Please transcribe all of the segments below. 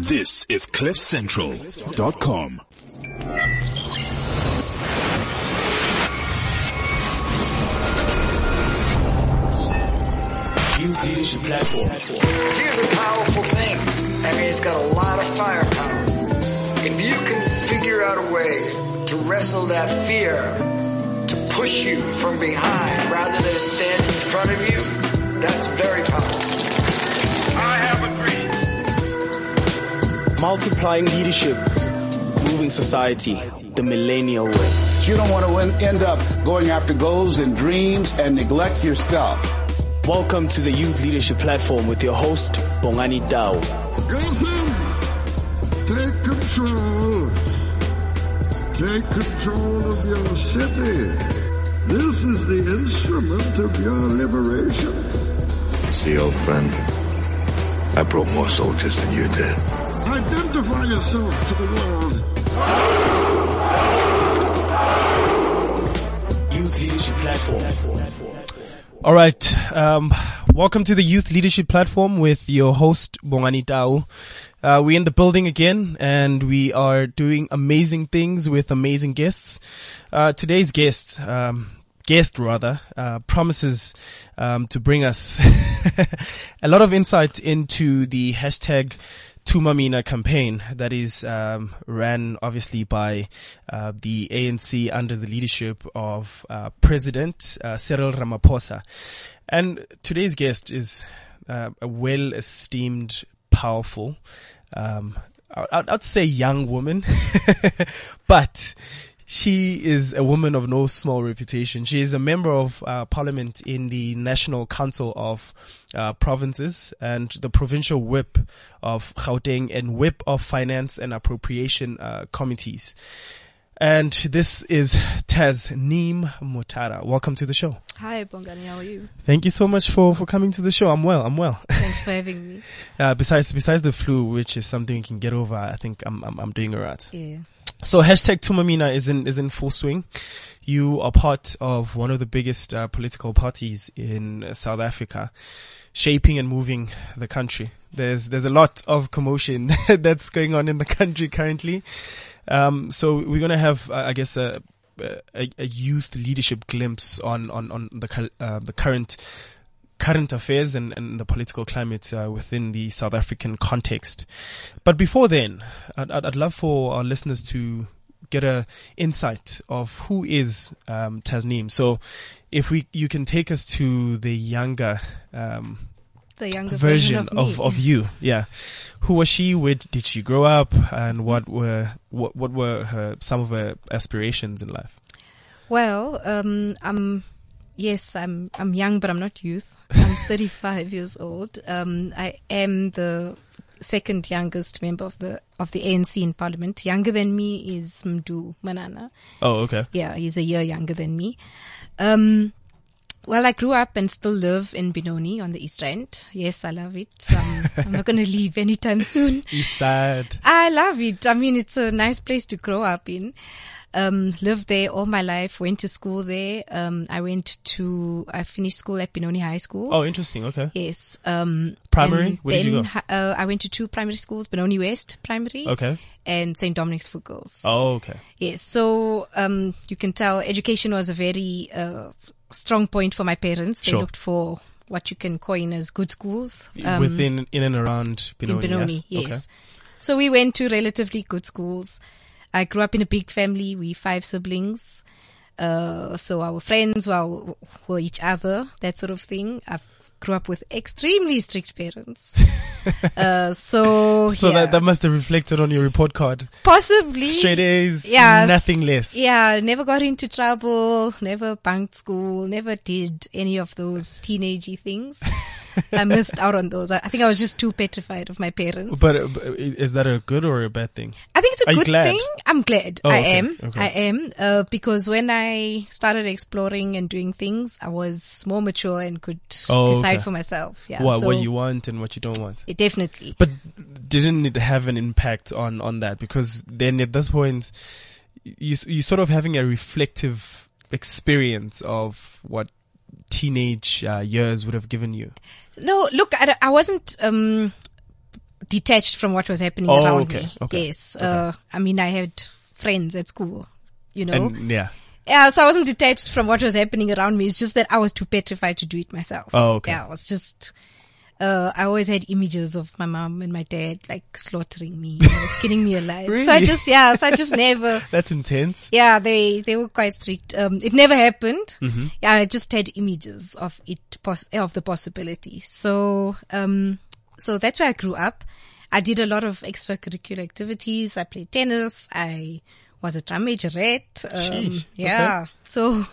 This is CliffCentral.com. Youth Leadership Platform. Here's a powerful thing. I mean, it's got a lot of firepower. If you can figure out a way to wrestle that fear, to push you from behind rather than stand in front of you, that's very powerful. Multiplying leadership. Moving society the millennial way. You don't want to end up going after goals and dreams and neglect yourself. Welcome to the Youth Leadership Platform with your host, Bongani Tau. Gotham, take control. Take control of your city. This is the instrument of your liberation. See, old friend, I brought more soldiers than you did. Identify yourself to the world. Youth Leadership Platform. All right. Um, welcome to the Youth Leadership Platform with your host, Bongani Tau. Uh, we're in the building again and we are doing amazing things with amazing guests. Uh, today's guest, um, guest rather, uh, promises, um, to bring us a lot of insight into the hashtag Thuma Mina campaign that is um, ran obviously by uh, the ANC under the leadership of uh, President uh, Cyril Ramaphosa. And today's guest is uh, a well-esteemed, powerful, um, I'd, I'd say young woman, but she is a woman of no small reputation. She is a member of uh, parliament in the National Council of uh, Provinces and the provincial whip of Gauteng and whip of finance and appropriation uh, committees. And this is Tasneem Motara. Welcome to the show. Hi, Bongani. How are you? Thank you so much for, for coming to the show. I'm well. I'm well. Thanks for having me. Uh, besides, besides the flu, which is something you can get over, I think I'm, I'm, I'm doing alright. Yeah. So hashtag Thuma Mina is in, is in full swing. You are part of one of the biggest uh, political parties in South Africa, shaping and moving the country. There's, there's a lot of commotion that's going on in the country currently. Um, so we're going to have, uh, I guess, a, a, a, youth leadership glimpse on, on, on the, uh, the current current affairs and, and the political climate uh, within the South African context. But before then, I'd, I'd love for our listeners to get a insight of who is um, Tasneem. So, if we you can take us to the younger. Um, the younger version, version of, of, of, you, yeah. Who was she? Where did she grow up? And what were what what were her some of her aspirations in life? Well, um, I'm yes, I'm I'm young, but I'm not youth. I'm 35 years old. Um, I am the second youngest member of the of the ANC in Parliament. Younger than me is Mdu Manana. Oh, okay. Yeah, he's a year younger than me. Um, well, I grew up and still live in Benoni on the East Rand. Yes, I love it. Um, I'm not going to leave anytime soon. East Side. I love it. I mean, it's a nice place to grow up in. Um, lived there all my life, went to school there. Um, I went to, I finished school at Benoni High School. Oh, interesting. Okay. Yes. Um, primary? Where did you go? Uh, I went to two primary schools, Benoni West Primary. Okay. And St. Dominic's for Girls. Oh, okay. Yes. So, um, you can tell education was a very, uh, strong point for my parents. They Sure. looked for what you can coin as good schools. Um, Within, in and around Benoni, in Benoni, yes? yes. So we went to relatively good schools. I grew up in a big family. We five siblings. Uh, so our friends were, were each other, that sort of thing. I grew up with extremely strict parents. uh, so, So yeah. that, that must have reflected on your report card. possibly Straight A's, yeah, nothing less. Yeah, never got into trouble, never bunked school, never did any of those teenagey things. I missed out on those. I, think I was just too petrified of my parents. But, uh, but is that a good or a bad thing? I think it's a Are good thing. I'm glad. Oh, I okay, am. okay. I am. Uh, because when I started exploring and doing things, I was more mature and could Oh, decide okay. for myself. Yeah. what, so what you want and what you don't want. it definitely. But didn't it have an impact on, on that? Because then at this point, you, you're sort of having a reflective experience of what teenage uh, years would have given you. No, look, I, I wasn't, um, detached from what was happening Oh, around okay, me. okay, Yes. Uh, I mean, I had friends at school, you know. And yeah. Yeah, so I wasn't detached from what was happening around me. It's just that I was too petrified to do it myself. Oh, okay. Yeah, I was just, uh, I always had images of my mom and my dad like slaughtering me, you know, skinning me alive. So I just, yeah, so I just never, That's intense. yeah, they, they were quite strict. Um, it never happened. Mm-hmm. Yeah, I just had images of it, pos- of the possibility. So, um, so that's where I grew up. I did a lot of extracurricular activities. I played tennis. I was a drum majorette. Um, yeah. So,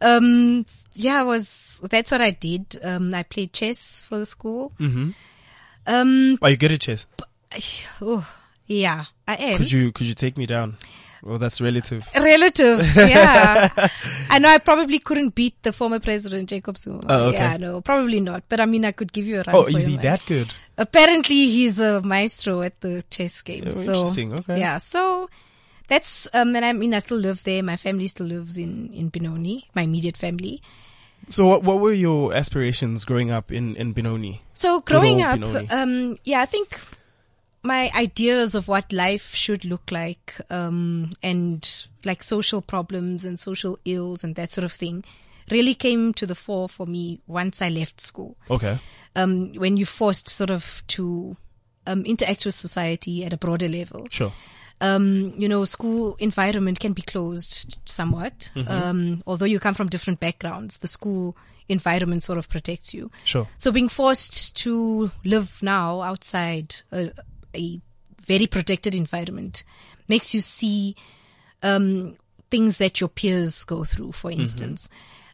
um, yeah, I was, that's what I did. Um, I played chess for the school. Mm-hmm. Um, Are you good at chess? oh, yeah, I am. Could you could you take me down? Well, that's relative. Relative, yeah. I know I probably couldn't beat the former president Jacob Zuma. Oh, okay. Yeah, no, probably not. But I mean, I could give you a run. Oh, for is he that good? Apparently, he's a maestro at the chess game. Oh, so, interesting, okay. Yeah, so that's um, and I mean, I still live there. My family still lives in in Benoni. My immediate family. So, what what were your aspirations growing up in in Benoni? So growing up, um, yeah, I think my ideas of what life should look like, um, and like social problems and social ills and that sort of thing really came to the fore for me once I left school. Okay. Um, when you're forced sort of to, um, interact with society at a broader level Sure. Um, you know, school environment can be closed somewhat. Mm-hmm. Um, although you come from different backgrounds, the school environment sort of protects you. Sure. So being forced to live now outside a, a very protected environment makes you see um, things that your peers go through. For instance,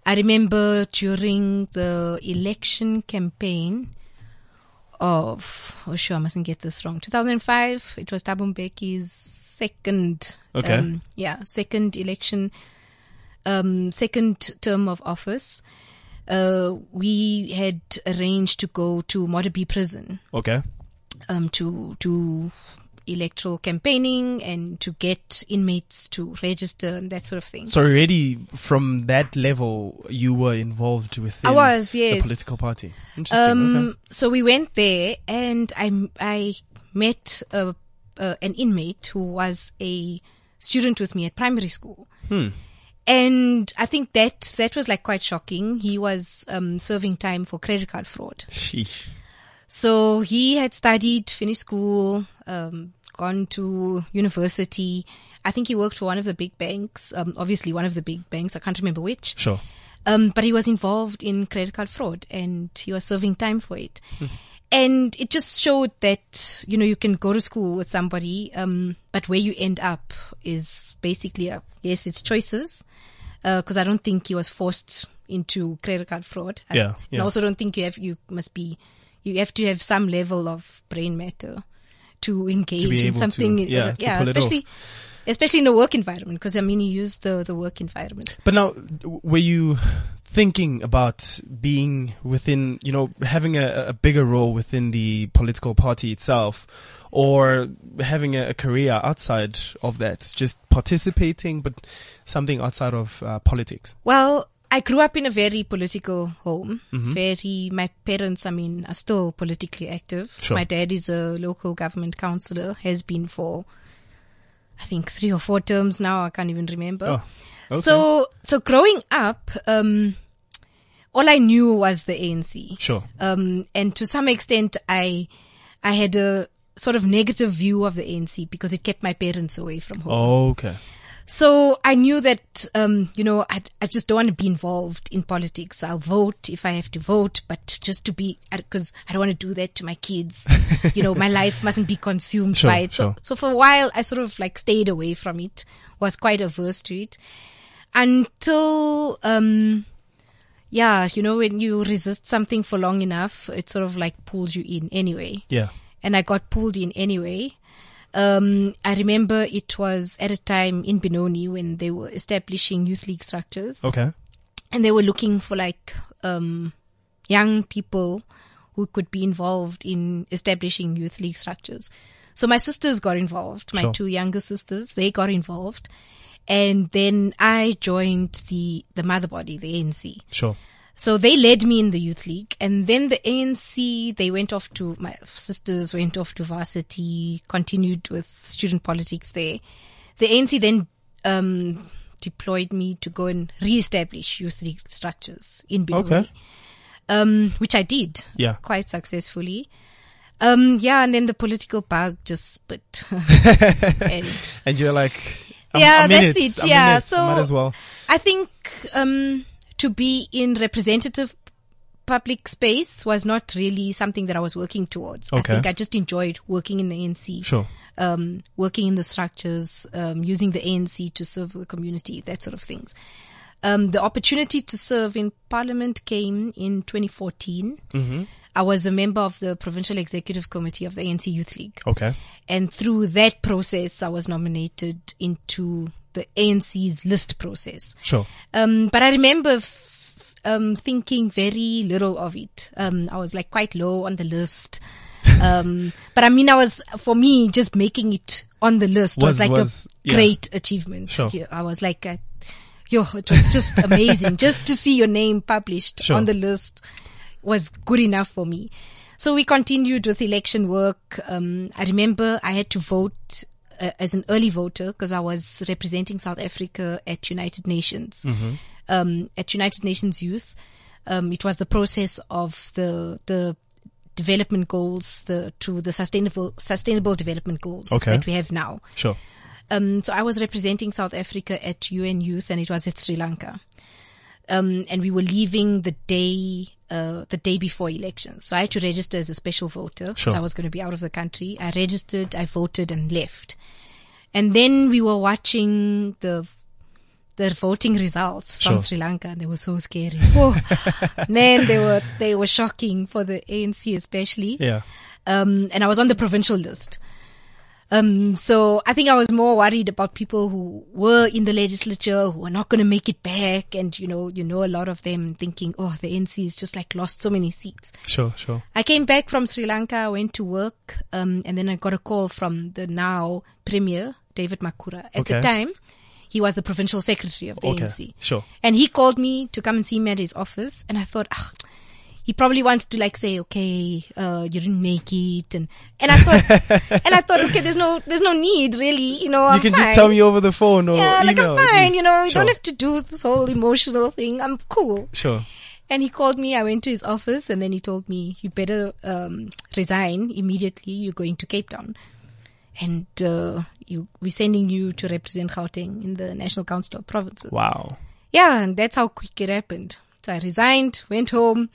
I remember during the election campaign of oh sure I mustn't get this wrong 2005 it was Thabo Mbeki's second Okay. um, yeah second election um, second term of office uh, we had arranged to go to Modderbee prison Okay. um, to do electoral campaigning and to get inmates to register and that sort of thing. So already from that level, you were involved with I was, yes. the political party. Interesting. Um, okay. so we went there and I, I met a, uh, an inmate who was a student with me at primary school. Hmm. And I think that, that was like quite shocking. He was, um, serving time for credit card fraud. Sheesh. So he had studied, finished school, um, gone to university. I think he worked for one of the big banks, um, obviously one of the big banks. I can't remember which. Sure. Um, but he was involved in credit card fraud and he was serving time for it. And it just showed that, you know, you can go to school with somebody, um, but where you end up is basically a, yes, it's choices. Uh, cause I don't think he was forced into credit card fraud. I- Yeah, And. I also don't think you have, you must be, you have to have some level of brain matter to engage in to- something. yeah, uh, to yeah, off. especially, especially in a work environment. Cause I mean, you use the, the work environment. But now, were you thinking about being within, you know, having a, a bigger role within the political party itself, or having a, a career outside of that, just participating, but something outside of uh, politics? Well, I grew up in a very political home. Mm-hmm. Very, my parents, I mean, are still politically active. Sure. My dad is a local government councillor, has been for, I think, three or four terms now. I can't even remember. Oh, okay. So, so growing up, um, all I knew was the ANC. Sure. Um, and to some extent, I, I had a sort of negative view of the ANC because it kept my parents away from home. Okay. So I knew that, um, you know, I, I just don't want to be involved in politics. I'll vote if I have to vote, but just to be, because I don't want to do that to my kids. you know, my life mustn't be consumed Sure, by it. sure. So, so for a while, I sort of like stayed away from it, was quite averse to it until, um, yeah, you know, when you resist something for long enough, it sort of like pulls you in anyway Yeah. and I got pulled in anyway. Um, I remember it was at a time in Benoni when they were establishing youth league structures Okay. and they were looking for like, um, young people who could be involved in establishing youth league structures. So my sisters got involved, my Sure. two younger sisters, they got involved. And then I joined the, the mother body, the ANC. Sure. So they led me in the youth league and then the ANC, they went off to, my sisters went off to varsity, continued with student politics there. The ANC then, um, deployed me to go and re-establish youth league structures in Benoni. Okay. Um, which I did. Yeah. Quite successfully. Um, yeah, and then the political bug just split. and And you're like, yeah, that's it. I'm yeah, so Might as well. I think um, to be in representative public space was not really something that I was working towards. Okay. I think I just enjoyed working in the ANC, Sure. um, working in the structures, um, using the ANC to serve the community, that sort of things. Um, the opportunity to serve in Parliament came in 2014. Mm-hmm. I was a member of the Provincial Executive Committee of the ANC Youth League. Okay. And through that process, I was nominated into the ANC's list process. Sure. Um, but I remember f- um, thinking very little of it. Um, I was like quite low on the list. Um, but I mean, I was, for me, just making it on the list was, Was- like was- a yeah. great achievement. Sure. I was like, uh, yo, it was just amazing. just to see your name published Sure. on the list was good enough for me. So we continued with election work. Um, I remember I had to vote as an early voter because I was representing South Africa at United Nations. Um, at United Nations Youth, um, it was the process of the the development goals, the to the sustainable sustainable development goals Okay. that we have now. Sure. Um, so I was representing South Africa at UN Youth, and it was at Sri Lanka. Um, and we were leaving the day, uh, the day before elections. So I had to register as a special voter because Sure. I was going to be out of the country. I registered, I voted, and left. And then we were watching the the voting results from Sure. Sri Lanka, and they were so scary. Oh, man, they were they were shocking for the ANC especially Yeah. um, and I was on the provincial list. Um, so I think I was more worried about people who were in the legislature who were not going to make it back, and you know, you know, a lot of them thinking, "Oh, the NC is just like lost so many seats." Sure. Sure. I came back from Sri Lanka, I went to work, um, and then I got a call from the now Premier David Makhura. At Okay. the time, he was the provincial secretary of the Okay. ANC. Sure. And he called me to come and see me at his office. And I thought, ah, he probably wants to like say, okay, uh, you didn't make it. And, and I thought, and I thought, okay, there's no, there's no need really, you know, I'm you can fine. just tell me over the phone or Yeah, like. I'm fine, you know, you Sure. don't have to do this whole emotional thing. I'm cool. Sure. And he called me. I went to his office and then he told me, you better, um, resign immediately. You're going to Cape Town. And, uh, you, we're sending you to represent Gauteng in the National Council of Provinces. Wow. Yeah, and that's how quick it happened. So I resigned, went home.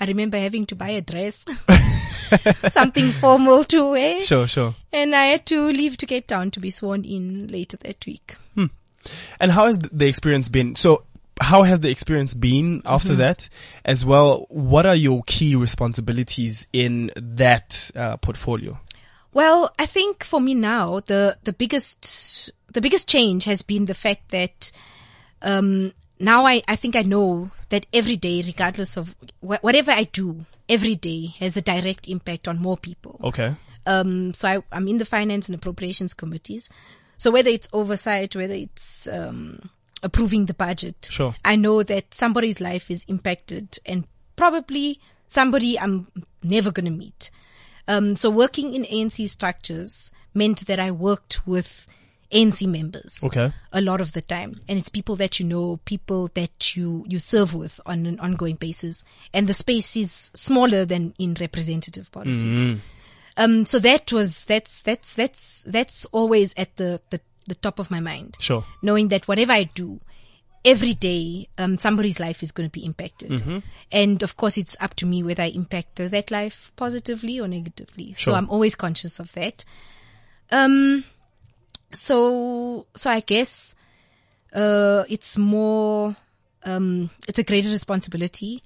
I remember having to buy a dress, something formal to wear. Sure. Sure. And I had to leave to Cape Town to be sworn in later that week. And how has the experience been? So, how has the experience been after Mm-hmm. that? As well, what are your key responsibilities in that uh, portfolio? Well, I think for me now, the, the biggest, the biggest change has been the fact that, um, now I, I think I know that every day, regardless of wh- whatever I do, every day has a direct impact on more people. Okay. Um, so I, I'm in the finance and appropriations committees. So whether it's oversight, whether it's, um, approving the budget, Sure. I know that somebody's life is impacted and probably somebody I'm never going to meet. Um, so working in ANC structures meant that I worked with ANC members Okay. a lot of the time. And it's people that you know, people that you, you serve with on an ongoing basis. And the space is smaller than in representative politics. Um, so that was, that's, that's, that's, that's always at the, the, the top of my mind. Sure. Knowing that whatever I do, every day, um, somebody's life is going to be impacted. Mm-hmm. And of course, it's up to me whether I impact that life positively or negatively. Sure. So I'm always conscious of that. Um, so, so I guess, uh, it's more, um, it's a greater responsibility.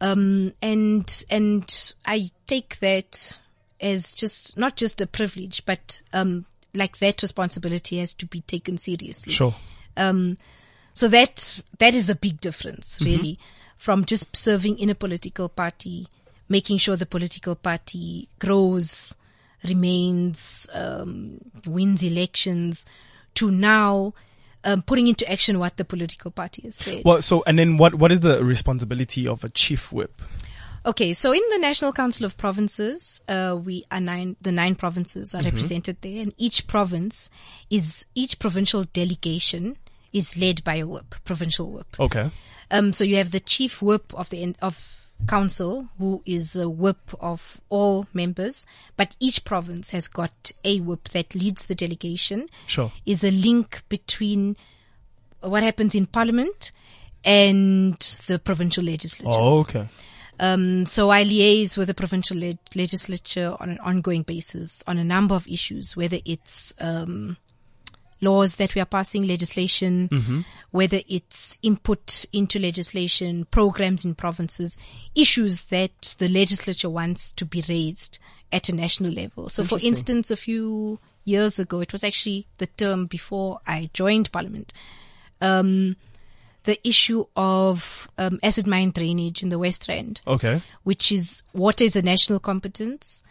Um, and, and I take that as just, not just a privilege, but, um, like that responsibility has to be taken seriously. Sure. Um, so that, that is the big difference, really, from just serving in a political party, making sure the political party grows, remains, um, wins elections, to now um, putting into action what the political party has said. Well, so and then what what is the responsibility of a chief whip? Okay, so in the National Council of Provinces, uh, we are nine, the nine provinces are represented there and each province is, each provincial delegation is led by a whip, provincial whip. Okay. Um, so you have the chief whip of the, of council who is a whip of all members, but each province has got a whip that leads the delegation. Sure. Is a link between what happens in parliament and the provincial legislatures. Oh, okay. Um, so I liaise with the provincial le- legislature on an ongoing basis on a number of issues, whether it's um, laws that we are passing, legislation, whether it's input into legislation, programs in provinces, issues that the legislature wants to be raised at a national level. So, for instance, a few years ago, it was actually the term before I joined Parliament. Um, the issue of um, acid mine drainage in the West Rand, Okay. which is what is a national competence.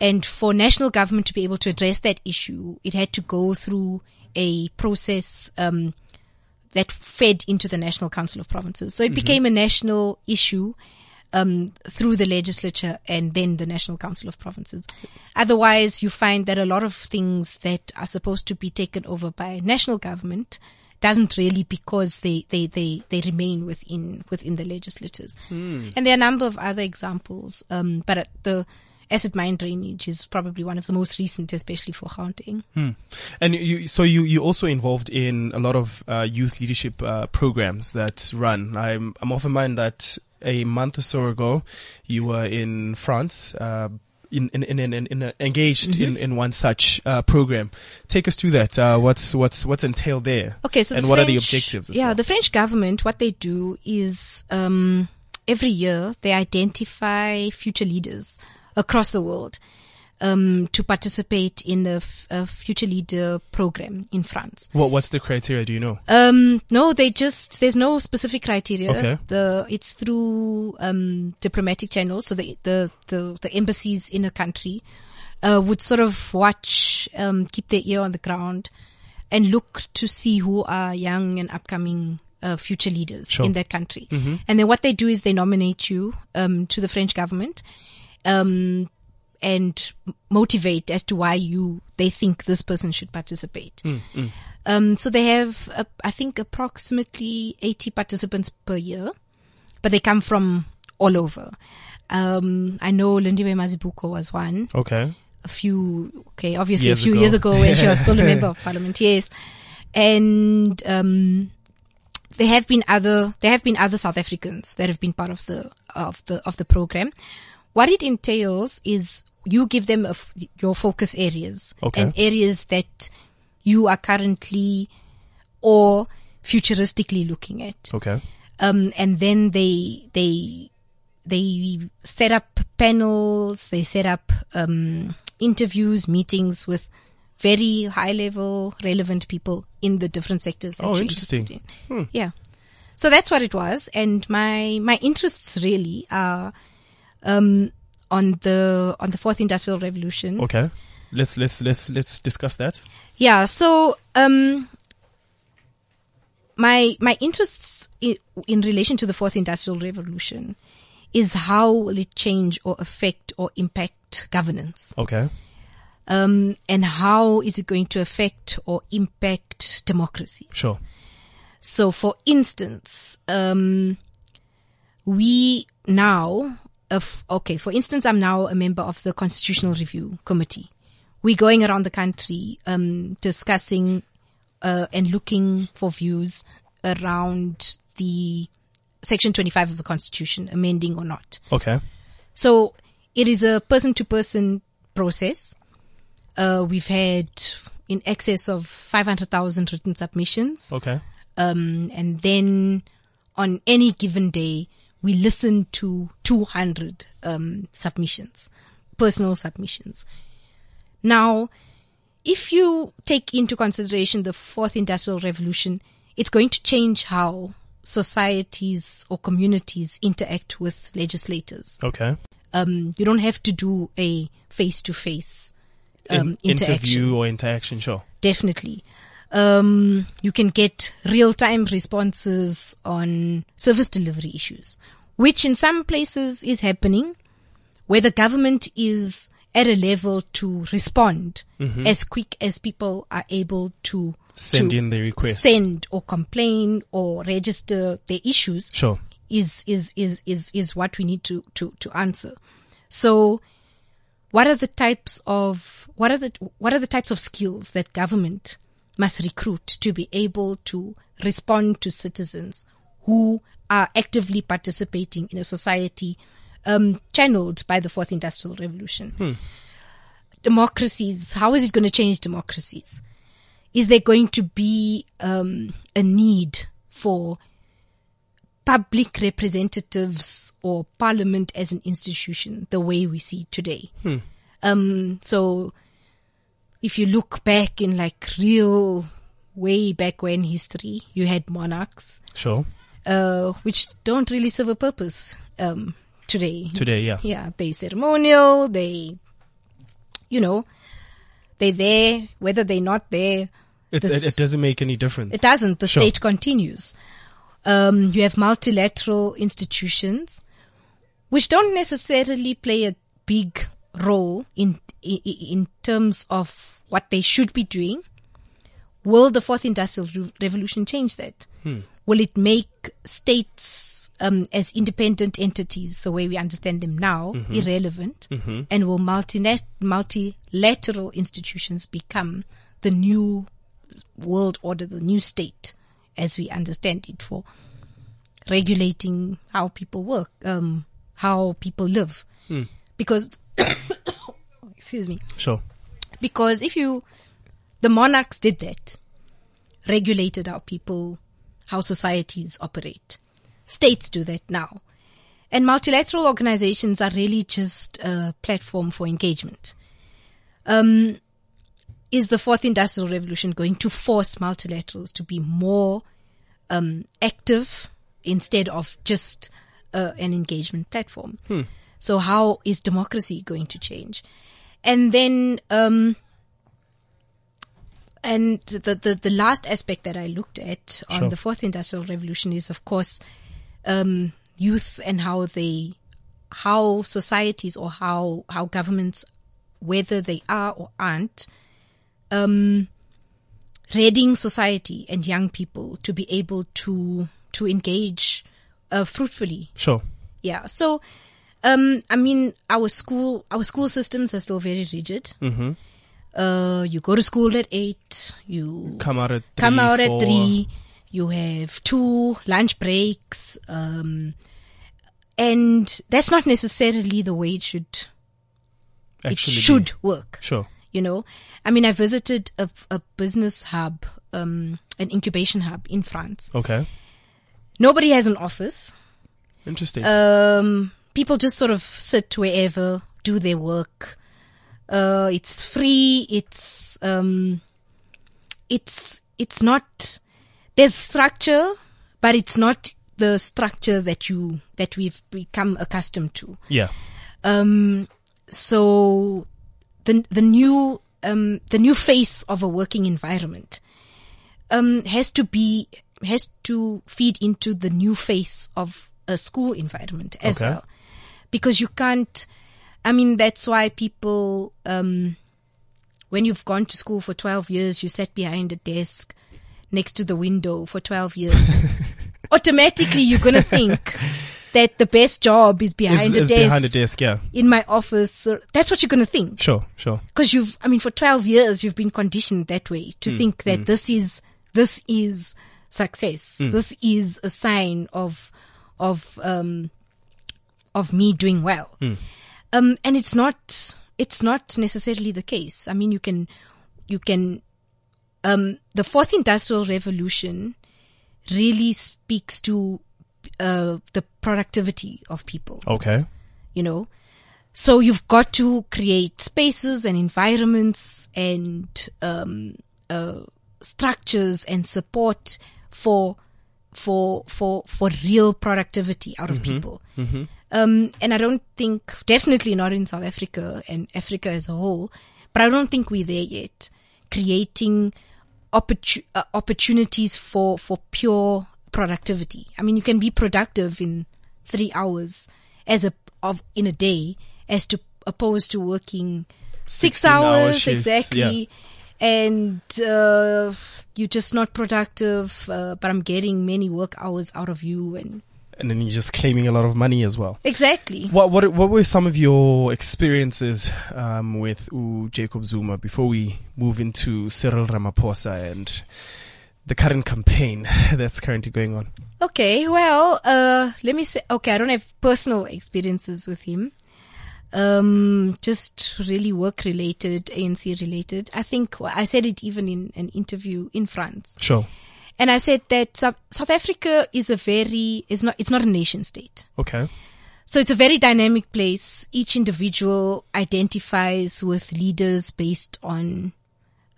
And for national government to be able to address that issue, it had to go through a process um, that fed into the National Council of Provinces. So it became a national issue um, through the legislature and then the National Council of Provinces. Otherwise, you find that a lot of things that are supposed to be taken over by national government doesn't really because they, they, they, they remain within, within the legislatures. And there are a number of other examples. Um, but the acid mine drainage is probably one of the most recent, especially for Gauteng. And you, so you, you also involved in a lot of uh, youth leadership uh, programs that run. I'm, I'm of a mind that a month or so ago, you were in France, uh, in, in, in, in, in, engaged Mm-hmm. in, in one such uh, program. Take us through that. Uh, what's what's what's entailed there? Okay, so and the what are the objectives? Yeah, well? the French government, what they do is um, every year they identify future leaders across the world um, to participate in the f- uh, future leader program in France. what what's the criteria? Do you know? Um, no, they just there's no specific criteria. Okay. The it's through um, diplomatic channels, so the the the, the embassies in a country uh, would sort of watch, um, keep their ear on the ground, and look to see who are young and upcoming. Uh, future leaders Sure. in that country, and then what they do is they nominate you um, to the French government, um, and motivate as to why you they think this person should participate. Um, so they have, uh, I think, approximately 80 participants per year, but they come from all over. Um, I know Lindiwe Mazibuko was one. Okay. A few, okay, obviously Years a few ago. years ago when she was still a member of parliament, yes. And, um, there have been other, there have been other South Africans that have been part of the, of the, of the program. What it entails is you give them a f your focus areas Okay. and areas that you are currently or futuristically looking at. Okay. Um, and then they, they, they set up panels, they set up, um, interviews, meetings with very high level, relevant people in the different sectors that Oh, interesting. interested in. Yeah. So that's what it was. And my, my interests really are, um, on the, on the fourth industrial revolution. Okay. Let's let's let's let's discuss that. Yeah. So, um, my my interests in, in relation to the fourth industrial revolution is how will it change or affect or impact governance, Okay. um, and how is it going to affect or impact democracy? Sure. So, for instance, um, we now, of, okay, for instance, I'm now a member of the Constitutional Review Committee. We're going around the country, um, discussing, uh, and looking for views around the section 25 of the Constitution, amending or not. Okay. So it is a person to person process. Uh, we've had in excess of 500,000 written submissions. Okay. Um, and then on any given day, we listen to 200 um, submissions, personal submissions. Now, if you take into consideration the fourth industrial revolution, it's going to change how societies or communities interact with legislators. Okay. Um, you don't have to do a face to face um, interview or interaction. Sure. definitely. Um, you can get real-time responses on service delivery issues, which in some places is happening where the government is at a level to respond as quick as people are able to Send to in their request. send or complain or register their issues Sure. is is is is is what we need to to to answer. So, what are the types of what are the what are the types of skills that government must recruit to be able to respond to citizens who are actively participating in a society um, channeled by the fourth industrial revolution? Democracies. How is it going to change democracies? Is there going to be um, a need for public representatives or parliament as an institution the way we see today. Um, so if you look back in like real way back when history, you had monarchs, Sure. uh, which don't really serve a purpose, um, today. Today, yeah. Yeah, they ceremonial, they, you know, they're there, whether they're not there. It, the it, it doesn't make any difference. it doesn't. The Sure. state continues. Um, you have multilateral institutions, which don't necessarily play a big role in, in in terms of what they should be doing. Will the fourth industrial revolution change that? Will it make states um, as independent entities, the way we understand them now, irrelevant? And will multinet- multilateral institutions become the new world order, the new state, as we understand it, for regulating how people work, um, how people live? Because, excuse me, Sure. because if you, the monarchs did that, regulated how people, how societies operate. States do that now. And multilateral organizations are really just a platform for engagement. Um, is the fourth industrial revolution going to force multilaterals to be more um, active instead of just uh, an engagement platform? So how is democracy going to change? And then, um, and the, the, the last aspect that I looked at on Sure. the fourth industrial revolution is, of course, um, youth and how they, how societies or how, how governments, whether they are or aren't, um, readying society and young people to be able to, to engage, uh, fruitfully Sure. yeah. So, um, I mean, our school, our school systems are still very rigid. Mm-hmm. Uh, you go to school at eight, you Come out at three, come out four. at three, you have two lunch breaks, um, and that's not necessarily the way it should, Actually, it be. should work. Sure. You know, I mean, I visited a, a business hub, um, an incubation hub in France. Okay. Nobody has an office. Interesting. um, people just sort of sit wherever, do their work. Uh, it's free. It's, um, it's, it's not, there's structure, but it's not the structure that you, that we've become accustomed to. yeah. Um, so the, the new, um, the new face of a working environment, um, has to be, has to feed into the new face of a school environment as Okay. well. Because you can't, I mean, that's why people, um, when you've gone to school for 12 years, you sat behind a desk next to the window for 12 years. Automatically, you're going to think that the best job is behind It's, a desk behind a desk, yeah. in my office. That's what you're going to think. Sure, sure. Because you've, I mean, for 12 years, you've been conditioned that way to think that this is, this is success. This is a sign of, of, um, of me doing well. Um, and it's not, it's not necessarily the case. I mean, you can, you can, um, the fourth industrial revolution really speaks to, uh, the productivity of people Okay. you know. So you've got to create spaces and environments and um, uh, structures and support for for for for real productivity out of people. Um, and I don't think, definitely not in South Africa and Africa as a whole, but I don't think we're there yet. Creating opportu- uh, opportunities for, for pure productivity. I mean, you can be productive in three hours as a, of, in a day as to, opposed to working six 16 hour hours shifts, exactly. And, uh, you're just not productive, uh, but I'm getting many work hours out of you and And then you're just claiming a lot of money as well. exactly. What what what were some of your experiences um, with ooh, Jacob Zuma before we move into Cyril Ramaphosa and the current campaign that's currently going on? Okay, well, uh, let me say, okay, I don't have personal experiences with him. Um, just really work related, ANC related. I think I said it even in an interview in France. Sure. And I said that South, South Africa is a very, is not, it's not a nation state. Okay. So it's a very dynamic place. Each individual identifies with leaders based on,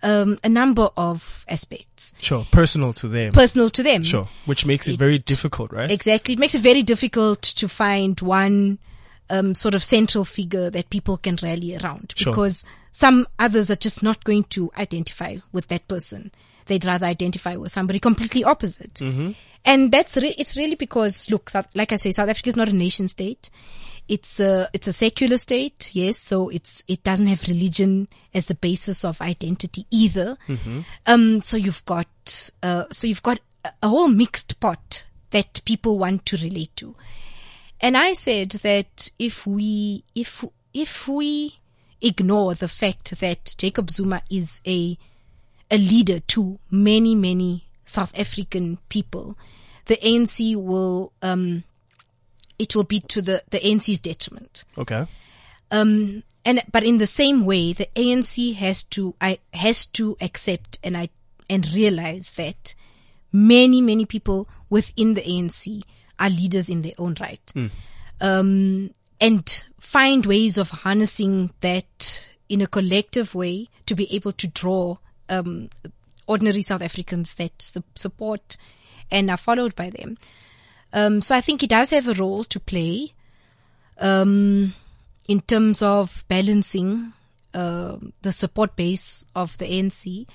um, a number of aspects Sure. Personal to them. personal to them. sure. Which makes it, very difficult, right? Exactly. It makes it very difficult to find one um, sort of central figure that people can rally around Sure. because some others are just not going to identify with that person. They'd rather identify with somebody completely opposite. And that's re- it's really because look, South, like I say, South Africa is not a nation state. It's a it's a secular state, yes. So it's it doesn't have religion as the basis of identity either. Um, so you've got uh, so you've got a whole mixed pot that people want to relate to. And I said that if we, if, if we ignore the fact that Jacob Zuma is a, a leader to many, many South African people, the ANC will, um, it will be to the, the ANC's detriment. Okay. Um, and, but in the same way, the ANC has to, I, has to accept and I, and realize that many, many people within the ANC are leaders in their own right. Um, and find ways of harnessing that in a collective way to be able to draw, um, ordinary South Africans that support and are followed by them. Um, so I think he does have a role to play um, in terms of balancing uh, the support base of the ANC.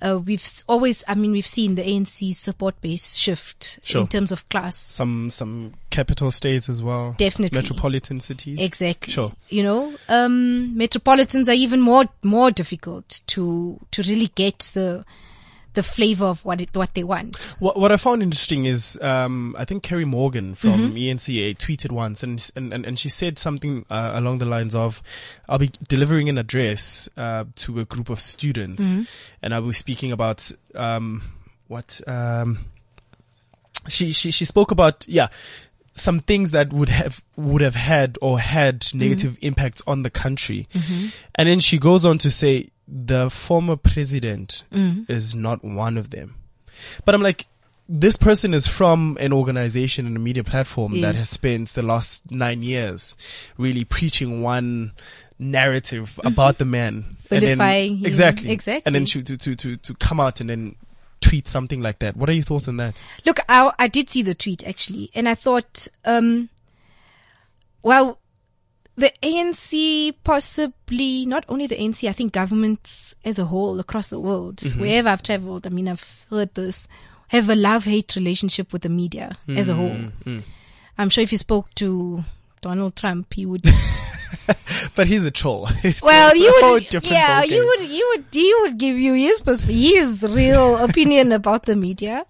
Uh, we've always, I mean, we've seen the ANC support base shift Sure. in terms of class. Some some capital states as well. Definitely. Metropolitan cities. Exactly. Sure. You know, um, metropolitans are even more more difficult to to really get the the flavor of what it what they want. What, what I found interesting is, um, I think Karyn Maughan from Mm-hmm. ENCA tweeted once and, and, and, she said something, uh, along the lines of, I'll be delivering an address, uh, to a group of students Mm-hmm. and I will be speaking about, um, what, um, she, she, she spoke about, yeah, some things that would have, would have had or had negative impacts on the country. And then she goes on to say, the former president is not one of them. But I'm like, this person is from an organization and a media platform that has spent the last nine years really preaching one narrative about the man. And then- Vilifying exactly. Exactly. And then to, to, to, to, to come out and then tweet something like that. What are your thoughts on that? Look, I, I did see the tweet actually, and I thought, um, well, the ANC possibly, not only the ANC, I think governments as a whole across the world, wherever I've traveled, I mean, I've heard this, have a love-hate relationship with the media as a whole. I'm sure if you spoke to Donald Trump, he would, But he's a troll. It's well, you would, different yeah, you would, you would, he would give you his his real opinion about the media.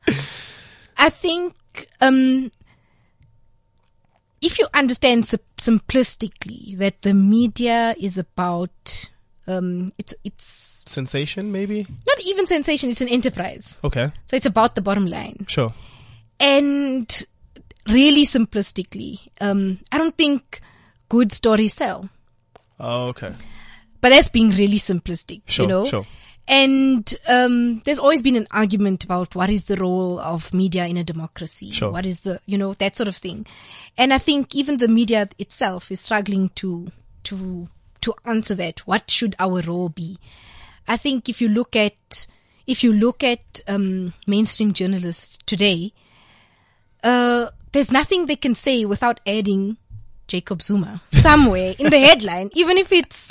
I think, um, if you understand simplistically that the media is about, um, it's, it's Sensation, maybe? not even sensation, it's an enterprise. Okay. So it's about the bottom line. Sure. And really simplistically, um, I don't think good stories sell. Oh, okay. But that's being really simplistic, Sure, you know? sure. And um, there's always been an argument about what is the role of media in a democracy. Sure. What is the, you know, that sort of thing. And I think even the media itself is struggling to to to answer that. What should our role be? I think if you look at if you look at um, mainstream journalists today, uh, there's nothing they can say without adding Jacob Zuma somewhere in the headline, even if it's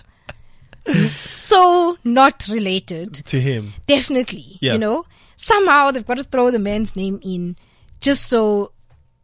so not related. To him. Definitely. Yeah. You know, somehow they've got to throw the man's name in just so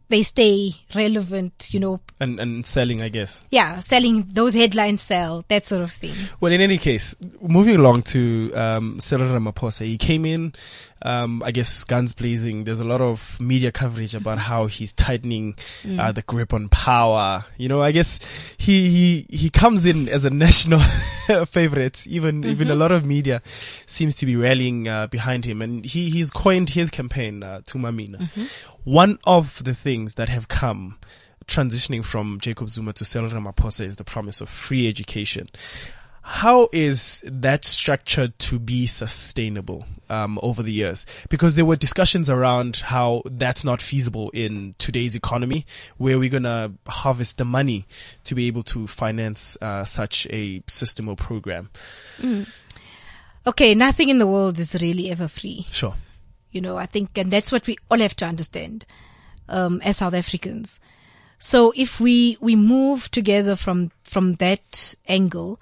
they stay relevant, you know. And, and selling, I guess. Yeah, selling those headlines sell, that sort of thing. Well, in any case, moving along to um, Cyril Ramaphosa, he came in, um, I guess, guns blazing. There's a lot of media coverage about how he's tightening uh, the grip on power. You know, I guess he he he comes in as a national favorite. Even even a lot of media seems to be rallying uh, behind him, and he he's coined his campaign uh, Thuma Mina. One of the things that have come transitioning from Jacob Zuma to Cyril Ramaphosa is the promise of free education. How is that structured to be sustainable um, over the years? Because there were discussions around how that's not feasible in today's economy, where we're gonna harvest the money to be able to finance uh, such a system or program. Okay, nothing in the world is really ever free. Sure. You know, I think, and that's what we all have to understand, um, as South Africans. So if we, we move together from, from that angle,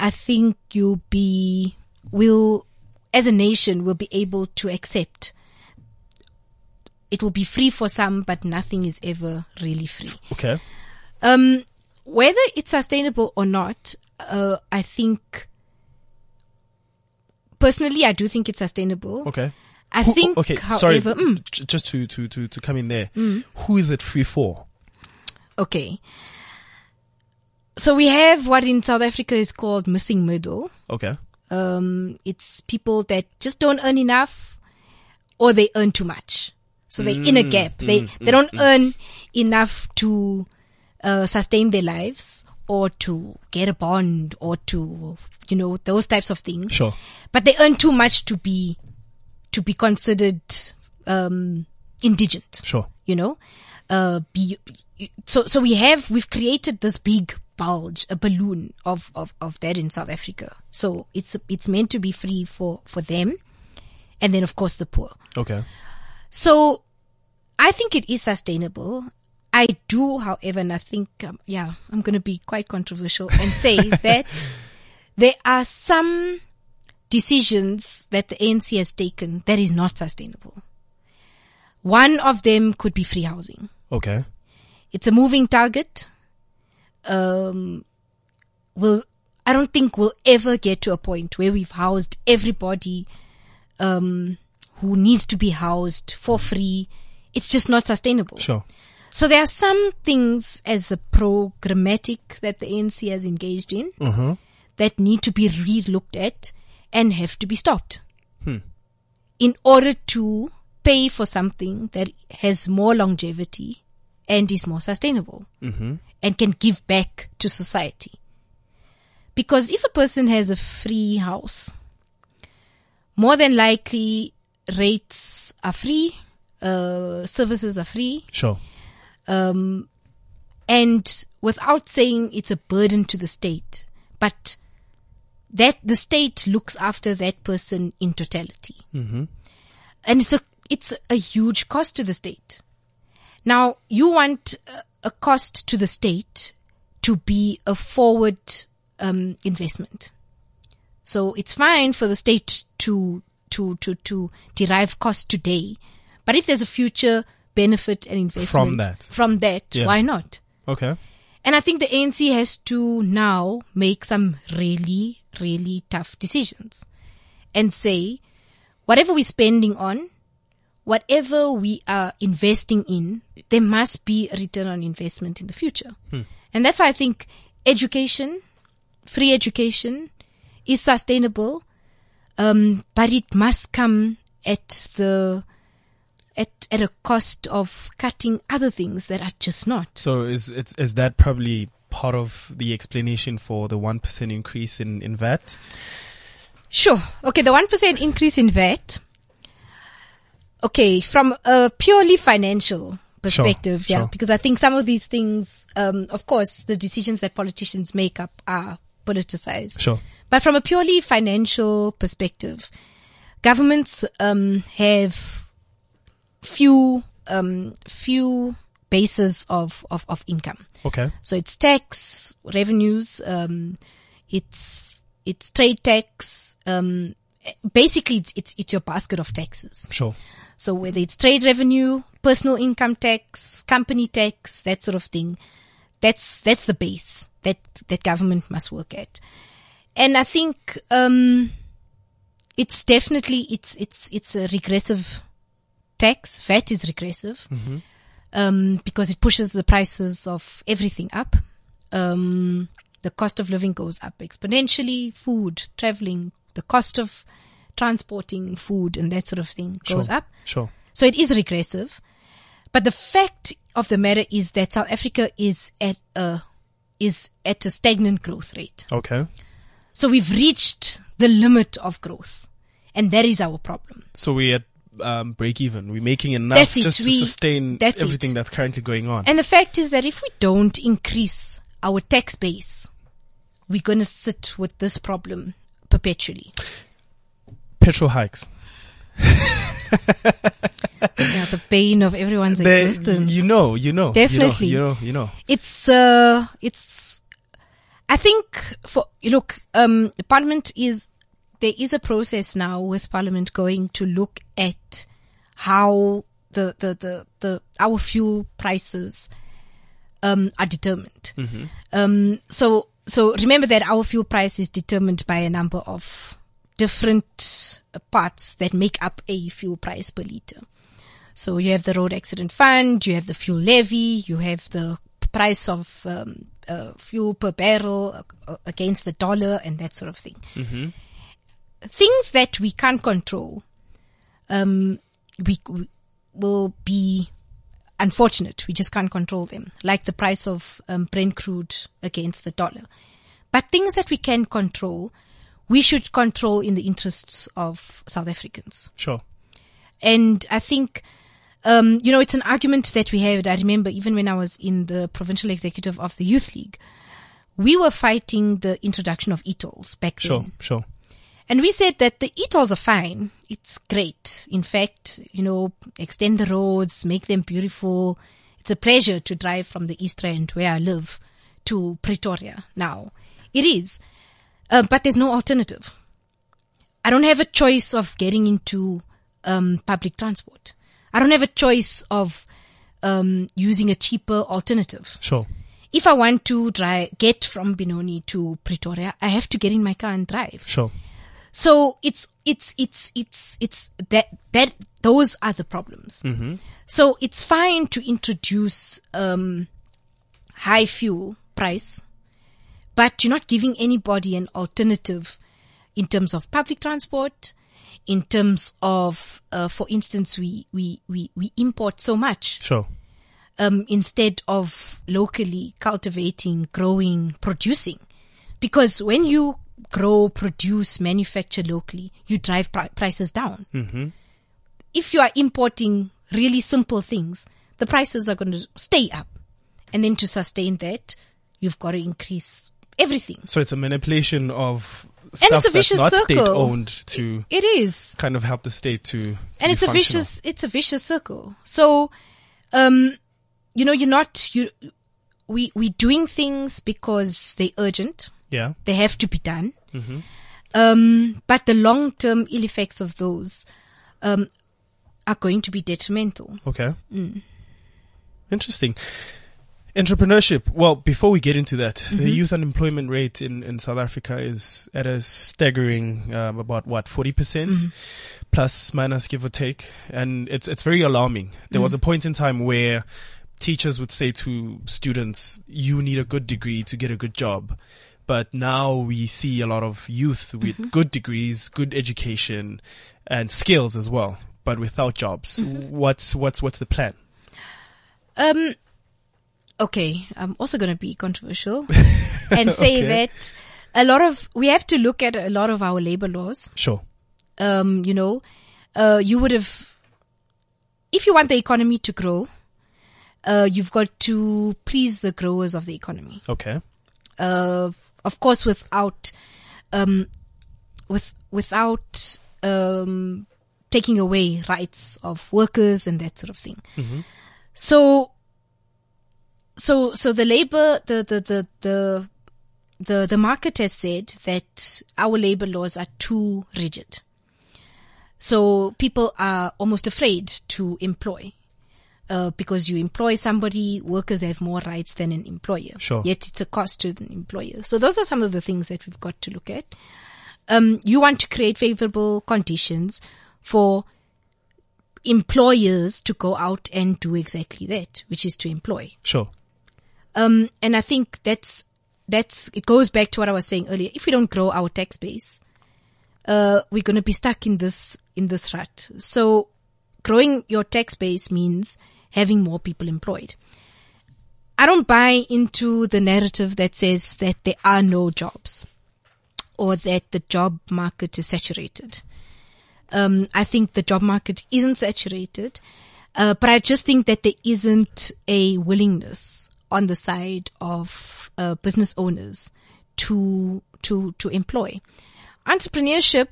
I think you'll be, will, as a nation, will be able to accept it will be free for some, but nothing is ever really free. Okay. Um, whether it's sustainable or not, uh, I think personally, I do think it's sustainable. Okay. I Who- think, okay. sorry. mm, just to, to, to, to come in there. Who is it free for? okay. So we have what in South Africa is called missing middle. Okay. Um, it's people that just don't earn enough or they earn too much. So they're in a Mm, gap. They, they don't earn enough to, uh, sustain their lives or to get a bond or to, you know, those types of things. Sure. But they earn too much to be, to be considered, um, indigent Sure. you know, uh, be, so, so we have, we've created this big bulge, a balloon of, of, of that in South Africa. So it's, it's meant to be free for, for them. And then of course the poor. Okay. So I think it is sustainable. I do, however, and I think, um, yeah, I'm going to be quite controversial and say that there are some decisions that the ANC has taken that is not sustainable. One of them could be free housing. Okay. It's a moving target. Um, will I don't think we'll ever get to a point where we've housed everybody um, who needs to be housed for free. It's just not sustainable. Sure. So there are some things as a programmatic that the ANC has engaged in that need to be re-looked at and have to be stopped in order to pay for something that has more longevity and is more sustainable and can give back to society. Because if a person has a free house, more than likely rates are free, uh, services are free, Sure. um, and without saying it's a burden to the state, but that the state looks after that person in totality. Mm-hmm. And it's a, it's a huge cost to the state. Now, you want a- a cost to the state to be a forward um, investment. So it's fine for the state to to to to derive cost today, but if there's a future benefit and investment from that. from that, Yeah. why not? Okay. And I think the ANC has to now make some really, really tough decisions and say, whatever we're spending on, whatever we are investing in, there must be a return on investment in the future. And that's why I think education, free education is sustainable, um, but it must come at the, at, at a cost of cutting other things that are just not. So is it's is that probably part of the explanation for the one percent increase in in VAT? Sure. Okay, the 1% increase in VAT. Okay, from a purely financial perspective, yeah, sure. because I think some of these things, um, of course, the decisions that politicians make up are politicized. Sure. But from a purely financial perspective, governments um, have few um, few bases of, of, of income. Okay. So it's tax revenues, um, it's it's trade tax. Um, basically, it's it's it's your basket of taxes. Sure. So whether it's trade revenue, personal income tax, company tax, that sort of thing, that's that's the base that that government must work at. And I think um, it's definitely it's it's it's a regressive tax. VAT is regressive um, because it pushes the prices of everything up. Um, the cost of living goes up exponentially. Food, traveling, the cost of transporting food and that sort of thing goes Sure. up. Sure. So it is regressive. But the fact of the matter is that South Africa is at a, is at a stagnant growth rate. Okay. So we've reached the limit of growth. And that is our problem. So we at um, break even. We're making enough That's it. just to We- sustain that's it. everything that's currently going on. And the fact is that if we don't increase our tax base, we're going to sit with this problem perpetually. Petrol hikes. yeah, the pain of everyone's They- existence. you know, you know, Definitely. You know, you know, you know. it's uh it's i think for look um the parliament is there is a process now with parliament going to look at how the the the, the our fuel prices um are determined. Um so so remember that our fuel price is determined by a number of different parts that make up a fuel price per liter. So you have the road accident fund, you have the fuel levy, you have the price of um, uh, fuel per barrel uh, against the dollar and that sort of thing. Things that we can't control, um, we, we will be unfortunate. We just can't control them, like the price of um, Brent crude against the dollar. But things that we can control, we should control in the interests of South Africans. Sure. And I think, um, you know, it's an argument that we had. I remember even when I was in the provincial executive of the Youth League, we were fighting the introduction of e-tolls back Sure. then. Sure. And we said that the e-tolls are fine. It's great. In fact, you know, extend the roads, make them beautiful. It's a pleasure to drive from the East Rand where I live to Pretoria now. It is. Uh, but there's no alternative. I don't have a choice of getting into um, public transport. I don't have a choice of um, using a cheaper alternative. Sure. If I want to drive, get from Benoni to Pretoria, I have to get in my car and drive. Sure. So it's it's it's it's it's that that those are the problems. So it's fine to introduce um, high fuel price, but you're not giving anybody an alternative in terms of public transport. In terms of, uh, for instance, we, we, we, we import so much Sure. um, instead of locally cultivating, growing, producing. Because when you grow, produce, manufacture locally, you drive pri- prices down. Mm-hmm. If you are importing really simple things, the prices are going to stay up. And then to sustain that, you've got to increase everything. So it's a manipulation of And stuff it's a that's vicious not circle. state owned to It is. kind of help the state to, to and it's a vicious it's a vicious circle so um you know you're not you we we doing things because they're urgent Yeah. they have to be done um but the long term ill effects of those um are going to be detrimental Okay. Mm. Interesting. Entrepreneurship. Well, before we get into that, Mm-hmm. the youth unemployment rate in, in South Africa is at a staggering um, about what forty percent, Mm-hmm. plus minus give or take, and it's it's very alarming. There was a Mm-hmm. point in time where teachers would say to students, "You need a good degree to get a good job." But now we see a lot of youth with Mm-hmm. good degrees, good education, and skills as well, but without jobs. Mm-hmm. What's what's what's the plan? um okay i'm also going to be controversial and say Okay. that a lot of we have to look at a lot of our labor laws Sure. um, you know, uh, you would have, if you want the economy to grow, uh, you've got to please the growers of the economy. Okay. Uh, of course, without, um, with, without, um, taking away rights of workers and that sort of thing. So, so, so the labor, the, the, the, the, the the market has said that our labor laws are too rigid. So people are almost afraid to employ. Uh, because you employ somebody, workers have more rights than an employer. Sure. Yet it's a cost to the employer. So those are some of the things that we've got to look at. Um, you want to create favorable conditions for employers to go out and do exactly that, which is to employ. Sure. Um, and I think that's, that's, it goes back to what I was saying earlier. If we don't grow our tax base, uh, we're going to be stuck in this, in this rut. So growing your tax base means having more people employed. I don't buy into the narrative that says that there are no jobs or that the job market is saturated. Um, I think the job market isn't saturated, uh, but I just think that there isn't a willingness on the side of uh, business owners to to to employ. Entrepreneurship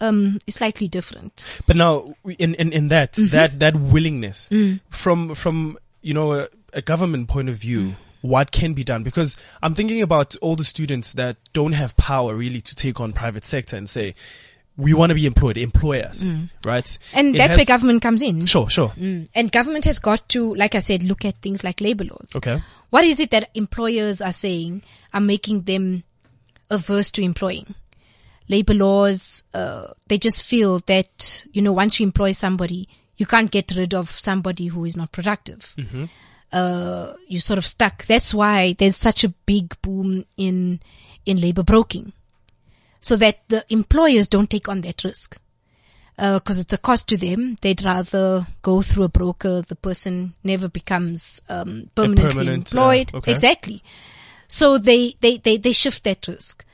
um, is slightly different. But now, in in, in that Mm-hmm. that that willingness Mm. from from you know a, a government point of view. Mm. What can be done? Because I'm thinking about all the students that don't have power really to take on private sector and say, we want to be employed, employ us, right? Mm. And It that's where government comes in. Sure, sure. Mm. And government has got to, like I said, look at things like labor laws. Okay. What is it that employers are saying are making them averse to employing? Labor laws, uh, they just feel that, you know, once you employ somebody, you can't get rid of somebody who is not productive. Uh, you're sort of stuck. That's why there's such a big boom in, in labor broking. So that the employers don't take on that risk because it's a cost to them. They'd rather go through a broker. The person never becomes um, permanently permanent, uh, employed. okay. Exactly. So they, they, they, they shift that risk.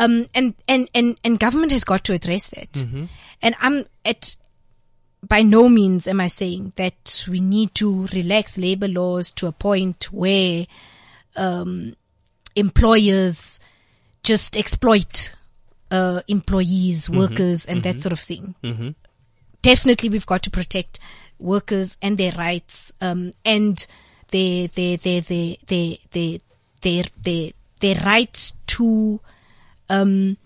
Um, and, and, and, and government has got to address that. Mm-hmm. And I'm at, by no means am I saying that we need to relax labor laws to a point where, um, employers just exploit, uh, employees, Mm-hmm. workers, and that sort of thing. Definitely we've got to protect workers and their rights, um, and their, their, their, their, their, their, their, their, their rights to, um,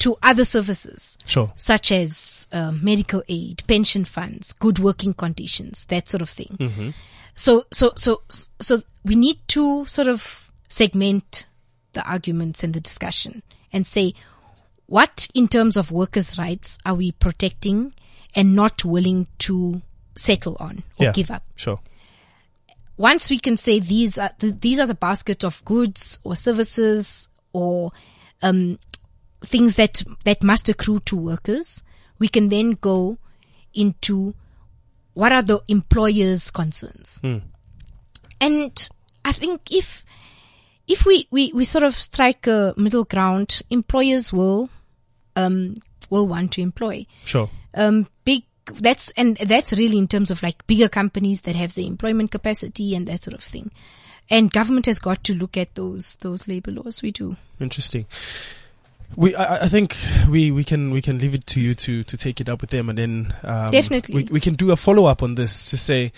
to other services Sure. such as uh, medical aid, pension funds, good working conditions, that sort of thing. So, so, so, so we need to sort of segment the arguments and the discussion and say, what in terms of workers' rights are we protecting and not willing to settle on or Yeah. give up? Sure. once we can say these are th- these are the basket of goods or services or um, things that that must accrue to workers, we can then go into what are the employer's concerns. And I think if if we, we, we sort of strike a middle ground, employers will um, will want to employ Sure. um, big, that's, and that's really in terms of like bigger companies that have the employment capacity and that sort of thing. And government has got to look at those, those labor laws. We do. Interesting. We, I, I think we, we can we can leave it to you to, to take it up with them, and then um, Definitely. we, we can do a follow up on this to say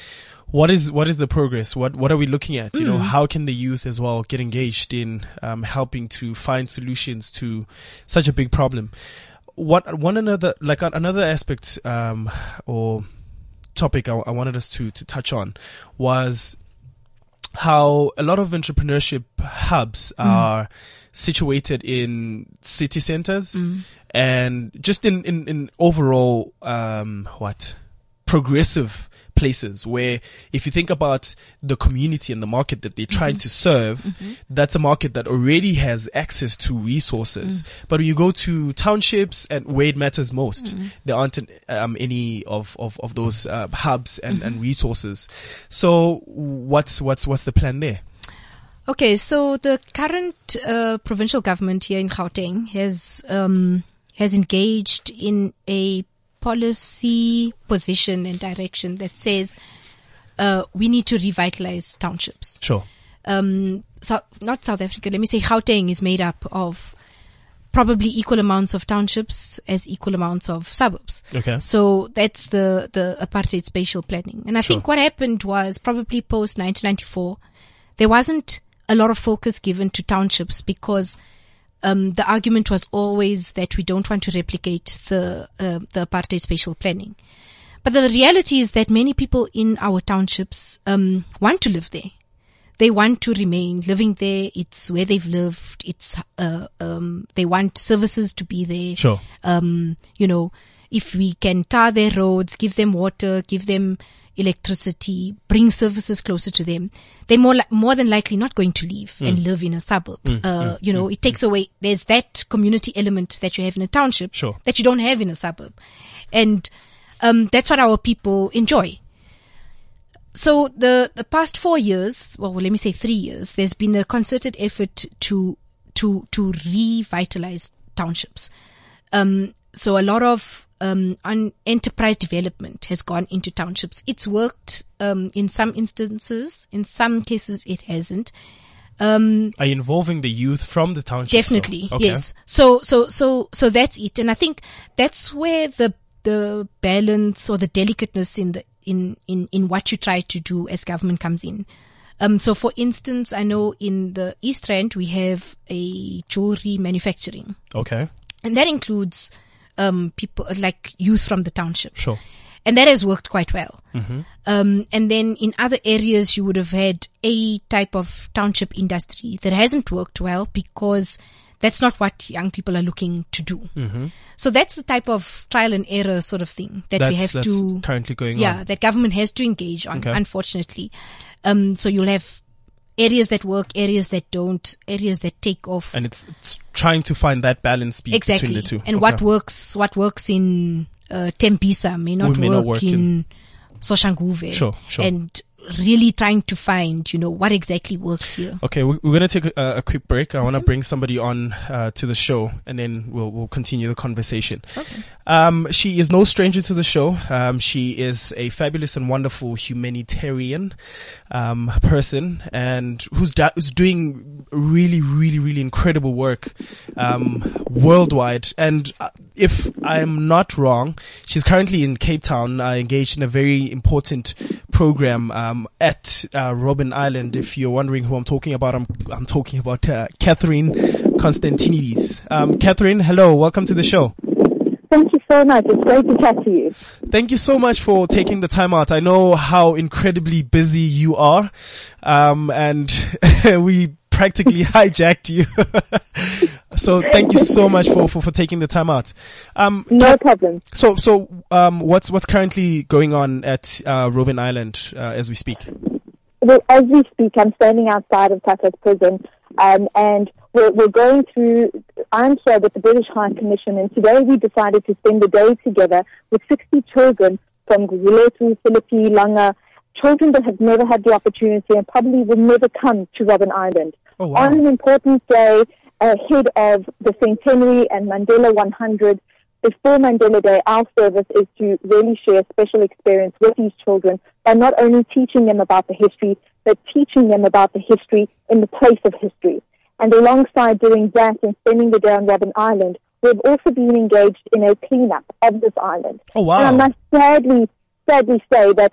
what is what is the progress? What what are we looking at? You know, how can the youth as well get engaged in um, helping to find solutions to such a big problem? What one another like another aspect um, or topic I, I wanted us to to touch on was how a lot of entrepreneurship hubs are situated in city centers and just in, in, in overall, um, what? Progressive places where if you think about the community and the market that they're trying to serve, that's a market that already has access to resources. But when you go to townships and where it matters most, there aren't um, any of, of, of those uh, hubs and, and resources. So what's, what's, what's the plan there? Okay, so the current uh, provincial government here in Gauteng has um, has engaged in a policy position and direction that says uh, we need to revitalize townships. Sure. Um, so, not South Africa. Let me say Gauteng is made up of probably equal amounts of townships as equal amounts of suburbs. Okay. So that's the, the apartheid spatial planning. And I think what happened was probably post 1994, there wasn't a lot of focus given to townships because um, the argument was always that we don't want to replicate the uh, the apartheid spatial planning. But the reality is that many people in our townships um, want to live there. They want to remain living there. It's where they've lived. It's uh, um, they want services to be there. Sure. Um, you know, if we can tar their roads, give them water, give them electricity, bring services closer to them, they're more li- more than likely not going to leave and live in a suburb. uh, you know, it takes away. There's that community element that you have in a township Sure. that you don't have in a suburb, and um, that's what our people enjoy. So the the past four years, well, let me say three years, there's been a concerted effort to to to revitalize townships. Um, so a lot of um, un- enterprise development has gone into townships. It's worked um, in some instances. In some cases, it hasn't. Um, Are you involving the youth from the township? so- Definitely, Okay. yes. So, so, so, so that's it. And I think that's where the, the balance or the delicateness in the, in, in, in what you try to do as government comes in. Um, so for instance, I know in the East Rand, we have a jewelry manufacturing Okay. and that includes, um, people like youth from the township Sure. and that has worked quite well. Um, and then in other areas, you would have had a type of township industry that hasn't worked well because that's not what young people are looking to do. So that's the type of trial and error sort of thing that we have that's to, currently going yeah, on. that government has to engage on, Okay. unfortunately. Um, so you'll have areas that work, areas that don't, areas that take off And it's, it's trying to find that balance exactly. between the two. And Okay. what works, what works in uh, Tembisa may not, may work, not work in, in- Soshanguve. Sure, sure. And really trying to find, you know, what exactly works here. Okay, we- we're going to take a, a quick break. I want to bring somebody on uh, to the show, and then we'll we'll continue the conversation. Okay. Um, she is no stranger to the show. Um, she is a fabulous and wonderful humanitarian um, person, and who's da- who's doing really, really, really incredible work um, worldwide. And uh, if I'm not wrong, she's currently in Cape Town, uh, engaged in a very important program um, at uh, Robben Island. If you're wondering who I'm talking about, I'm I'm talking about uh, Catherine Constantinides. Um, Catherine, hello, welcome to the show. Thank you so much. It's great to chat to you. Thank you so much for taking the time out. I know how incredibly busy you are, um, and we practically hijacked you. so thank you so much for, for, for taking the time out. Um, No Kath- problem. so, so, um, what's, what's currently going on at, uh, Robben Island, uh, as we speak? Well, as we speak, I'm standing outside of Tata's prison, um, and we're, we're going through. I'm here with the British High Commission, and today we decided to spend the day together with 60 children from Gugulethu, Philippi, Langa, children that have never had the opportunity and probably will never come to Robben Island. Oh, wow. On an important day ahead of the centenary and Mandela 100, before Mandela Day, our service is to really share a special experience with these children by not only teaching them about the history, but teaching them about the history in the place of history. And alongside doing that and spending the day on Robben Island, we've also been engaged in a cleanup of this island. Oh, wow. And I must sadly, sadly say that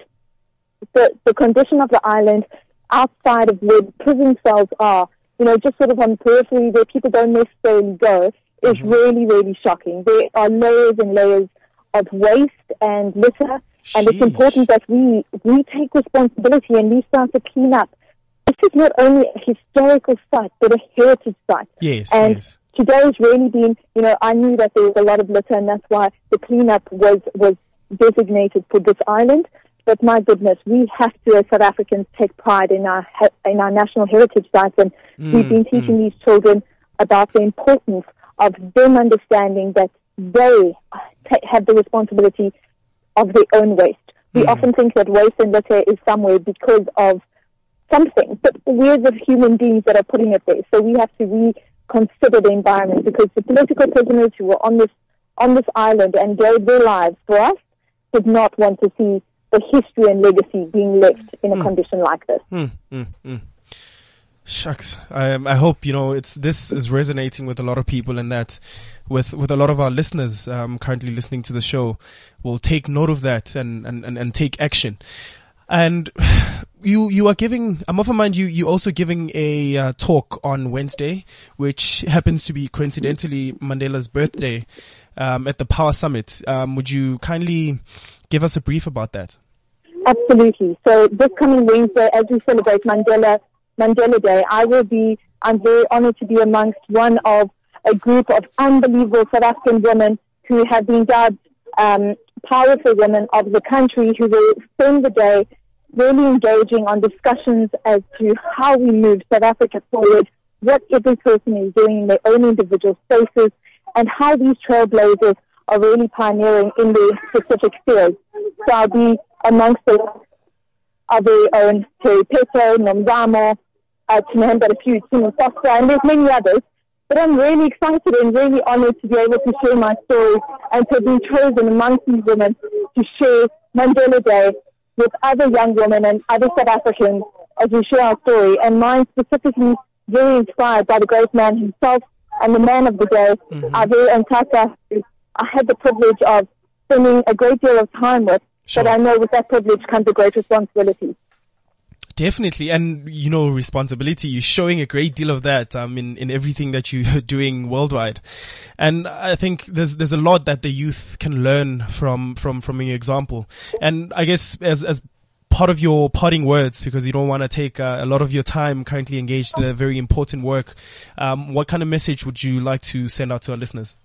the, the condition of the island outside of where prison cells are, you know, just sort of on periphery where people don't necessarily go, is mm-hmm. really, really shocking. There are layers and layers of waste and litter, and it's important that we, we take responsibility and we start to clean up. This is not only a historical site, but a heritage site. Yes, And yes. today has really been, you know, I knew that there was a lot of litter, and that's why the cleanup was was designated for this island. But my goodness, we have to, as South Africans, take pride in our in our national heritage sites, and mm, we've been mm. teaching these children about the importance of them understanding that they have the responsibility of their own waste. We mm. often think that waste and litter is somewhere because of something, but we're the human beings that are putting it there. So we have to reconsider the environment because the political prisoners who were on this on this island and gave their lives for us did not want to see the history and legacy being left in a condition like this. Mm, mm, mm. Shucks. I, I hope, you know, it's, this is resonating with a lot of people and that with, with a lot of our listeners, um, currently listening to the show will take note of that and, and, and, and take action. And you you are giving. I'm of a mind you you also giving a uh, talk on Wednesday, which happens to be coincidentally Mandela's birthday, um, at the Power Summit. Um, would you kindly give us a brief about that? Absolutely. So this coming Wednesday, as we celebrate Mandela Mandela Day, I will be. I'm very honored to be amongst one of a group of unbelievable South African women who have been dubbed um, powerful women of the country who will spend the day really engaging on discussions as to how we move South Africa forward, what every person is doing in their own individual spaces, and how these trailblazers are really pioneering in their specific fields. So I'll be amongst the our very own Terry Pheto, Nomzamo, uh, to name but a few, Tim Foster, and there's many others. But I'm really excited and really honored to be able to share my story and to be chosen amongst these women to share Mandela Day with other young women and other South Africans as we share our story. And mine specifically very inspired by the great man himself and the man of the day, mm-hmm. Who I had the privilege of spending a great deal of time with. Sure. But I know with that privilege comes a great responsibility. Definitely. And, you know, responsibility, you're showing a great deal of that, um, in, in everything that you're doing worldwide. And I think there's, there's a lot that the youth can learn from, from, from your example. And I guess as, as part of your parting words, because you don't want to take uh, a lot of your time currently engaged in a very important work, um, what kind of message would you like to send out to our listeners?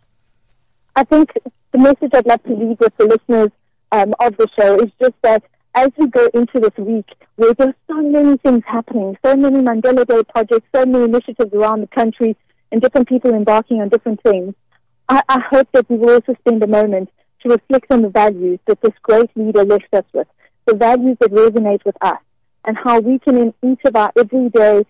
I think the message I'd like to leave with the listeners um, of the show is just that as we go into this week, where there's so many things happening, so many Mandela Day projects, so many initiatives around the country, and different people embarking on different things, I, I hope that we will also spend a moment to reflect on the values that this great leader left us with, the values that resonate with us, and how we can, in each of our everyday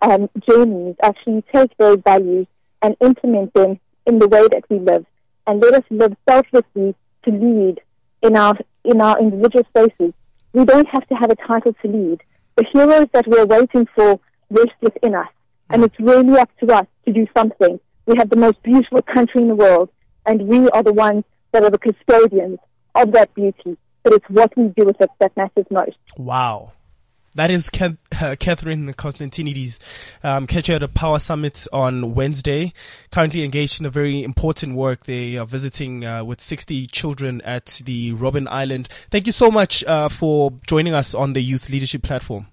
um, journeys, actually take those values and implement them in the way that we live, and let us live selflessly to lead in our in our individual spaces we don't have to have a title to lead. The heroes that we're waiting for rest within us. And it's really up to us to do something. We have the most beautiful country in the world, and we are the ones that are the custodians of that beauty. But it's what we do with it that matters most. Wow. That is uh, Catherine Constantinides. Um, catch her at a Power Summit on Wednesday. Currently engaged in a very important work. They are visiting uh, with 60 children at the Robben Island. Thank you so much uh, for joining us on the Youth Leadership Platform.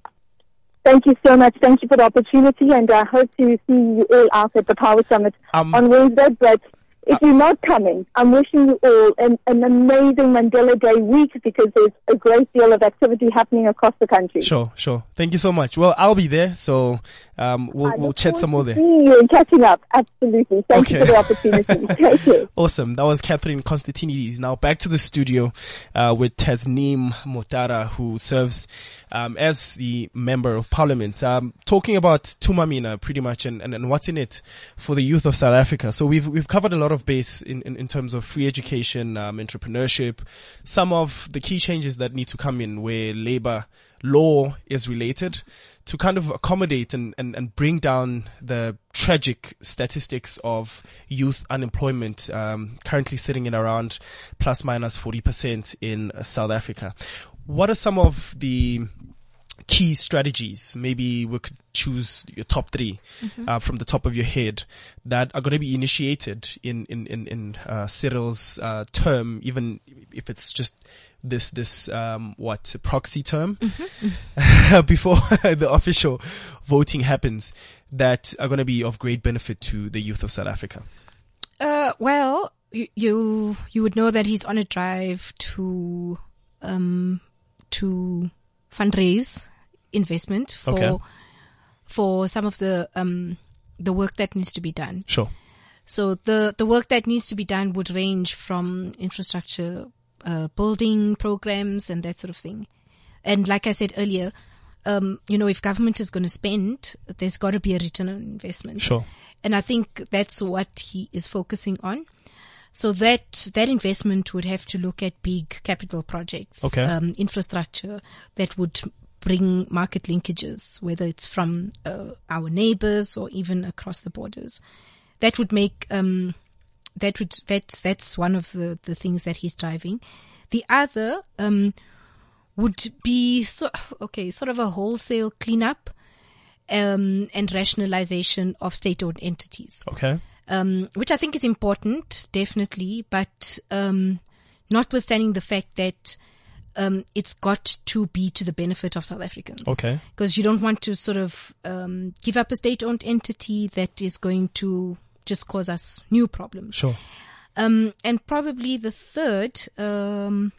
Thank you so much. Thank you for the opportunity, and I hope to see you all out at the Power Summit um, on Wednesday. But if you're not coming, I'm wishing you all an, an amazing Mandela Day week because there's a great deal of activity happening across the country. Sure, sure. Thank you so much. Well, I'll be there, so um, we'll, we'll chat some more there. See you and catching up. Absolutely. Thank okay. you for the opportunity. Thank you. Awesome. That was Catherine Constantinides. Now back to the studio uh, with Tasneem Motara, who serves um, as the member of parliament, um, talking about Thuma Mina pretty much and, and, and what's in it for the youth of South Africa. So we've we've covered a lot of base in, in, in terms of free education, um, entrepreneurship, some of the key changes that need to come in where labor law is related to kind of accommodate and, and, and bring down the tragic statistics of youth unemployment, um, currently sitting at around plus minus 40% in South Africa. What are some of the key strategies? Maybe we could choose your top 3 mm-hmm. uh, from the top of your head that are going to be initiated in in in, in uh, Cyril's uh, term, even if it's just this this um, what proxy term mm-hmm. before the official voting happens that are going to be of great benefit to the youth of South Africa. Uh, well, you, you you would know that he's on a drive to um, to fundraise investment for okay. for some of the um, the work that needs to be done. Sure. So the the work that needs to be done would range from infrastructure uh, building programs and that sort of thing. And like I said earlier, um, you know, if government is going to spend, there's got to be a return on investment. Sure. And I think that's what he is focusing on. So that that investment would have to look at big capital projects, okay. um, infrastructure that would bring market linkages, whether it's from uh, our neighbors or even across the borders. That would make um, that would that's that's one of the the things that he's driving. The other um, would be so, okay, sort of a wholesale cleanup um, and rationalization of state-owned entities. Okay. Um, which I think is important, definitely, but um, notwithstanding the fact that um, it's got to be to the benefit of South Africans. Okay. Because you don't want to sort of um, give up a state-owned entity that is going to just cause us new problems. Sure. Um, and probably the third um,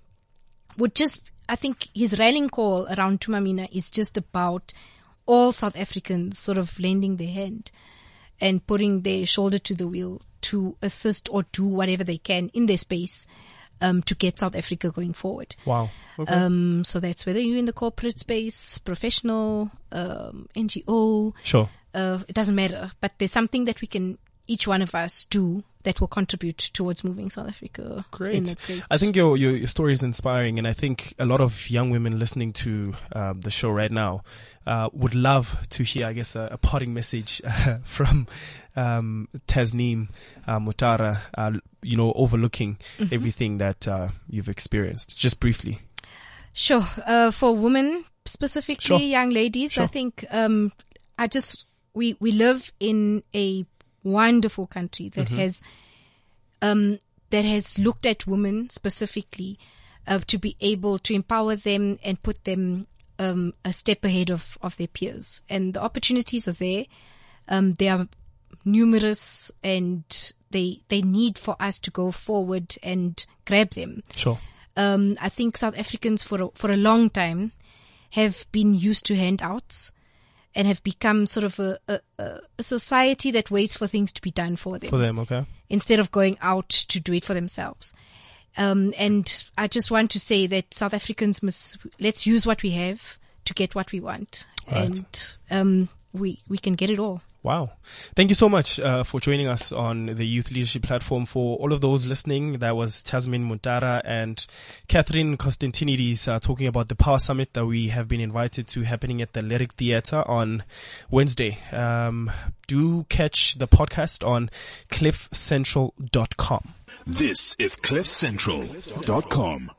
would just, I think his rallying call around Thuma Mina is just about all South Africans sort of lending their hand and putting their shoulder to the wheel to assist or do whatever they can in their space um, to get South Africa going forward. Wow. Okay. Um, so that's whether you're in the corporate space, professional, um, NGO. Sure. Uh, it doesn't matter, but there's something that we can each one of us do that will contribute towards moving South Africa. Great. I think your, your, your story is inspiring, and I think a lot of young women listening to um, the show right now uh, would love to hear, I guess, a, a parting message uh, from um, Tasneem uh, Motara. Uh, you know, overlooking mm-hmm. everything that uh, you've experienced. Just briefly. Sure. Uh, for women specifically, sure. young ladies, sure. I think um, I just we we live in a wonderful country that Mm-hmm. has um, that has looked at women specifically uh, to be able to empower them and put them um, a step ahead of, of their peers. And the opportunities are there. Um, they are numerous and they they need for us to go forward and grab them. Sure. Um, I think South Africans for a, for a long time have been used to handouts and have become sort of a, a, a, society that waits for things to be done for them. For them, okay. Instead of going out to do it for themselves. Um, and I just want to say that South Africans must, let's use what we have to get what we want. Right. And, um, we, we can get it all. Wow. Thank you so much uh, for joining us on the Youth Leadership Platform. For all of those listening, that was Tasneem Motara and Catherine Constantinides uh, talking about the Power Summit that we have been invited to happening at the Lyric Theatre on Wednesday. Um, do catch the podcast on cliffcentral.com. This is cliffcentral.com.